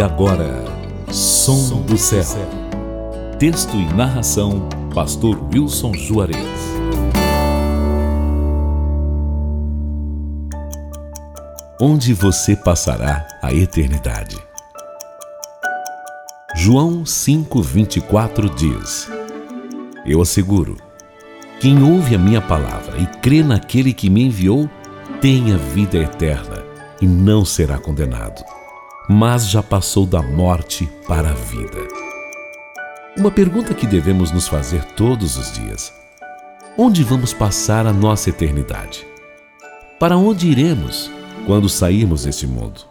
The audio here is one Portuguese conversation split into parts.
E agora, Som do Céu. Texto e narração, Pastor Wilson Juarez. Onde você passará a eternidade? João 5,24 diz: Eu asseguro, quem ouve a minha palavra e crê naquele que me enviou, tem a vida eterna e não será condenado, mas já passou da morte para a vida. Uma pergunta que devemos nos fazer todos os dias: onde vamos passar a nossa eternidade? Para onde iremos quando sairmos deste mundo?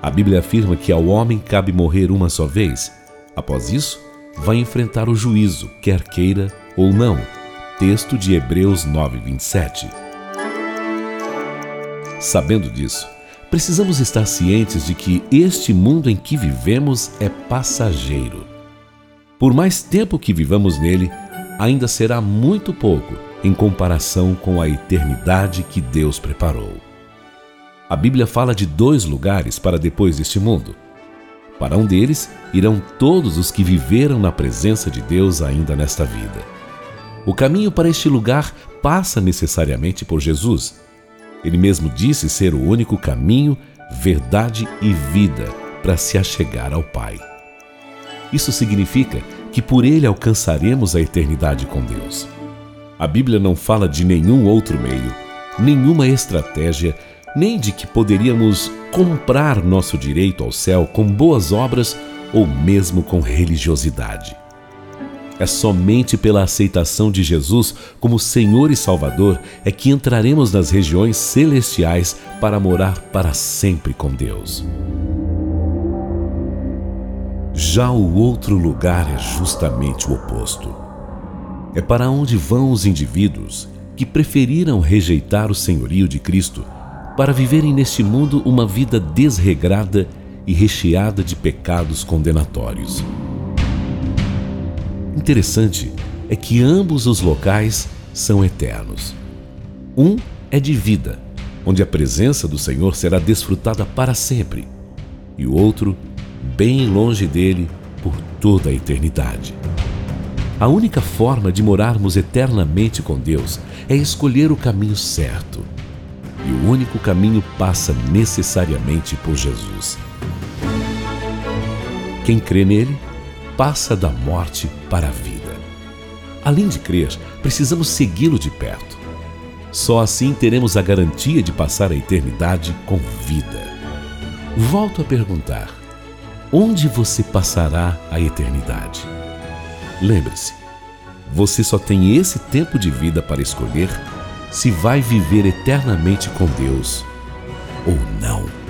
A Bíblia afirma que ao homem cabe morrer uma só vez. Após isso, vai enfrentar o juízo, quer queira ou não. Texto de Hebreus 9:27. Sabendo disso, precisamos estar cientes de que este mundo em que vivemos é passageiro. Por mais tempo que vivamos nele, ainda será muito pouco em comparação com a eternidade que Deus preparou. A Bíblia fala de dois lugares para depois deste mundo. Para um deles irão todos os que viveram na presença de Deus ainda nesta vida. O caminho para este lugar passa necessariamente por Jesus ele mesmo disse ser o único caminho, verdade e vida para se achegar ao Pai. Isso significa que por ele alcançaremos a eternidade com Deus. A Bíblia não fala de nenhum outro meio, nenhuma estratégia, nem de que poderíamos comprar nosso direito ao céu com boas obras ou mesmo com religiosidade. É somente pela aceitação de Jesus como Senhor e Salvador é que entraremos nas regiões celestiais para morar para sempre com Deus. Já o outro lugar é justamente o oposto. É para onde vão os indivíduos que preferiram rejeitar o senhorio de Cristo para viverem neste mundo uma vida desregrada e recheada de pecados condenatórios interessante é que ambos os locais são eternos. Um é de vida, onde a presença do Senhor será desfrutada para sempre, e o outro, bem longe dele, por toda a eternidade. A única forma de morarmos eternamente com Deus é escolher o caminho certo. E o único caminho passa necessariamente por Jesus. Quem crê nele passa da morte para a vida. Além de crer, precisamos segui-lo de perto. Só assim teremos a garantia de passar a eternidade com vida. Volto a perguntar: onde você passará a eternidade? Lembre-se, você só tem esse tempo de vida para escolher se vai viver eternamente com Deus ou não.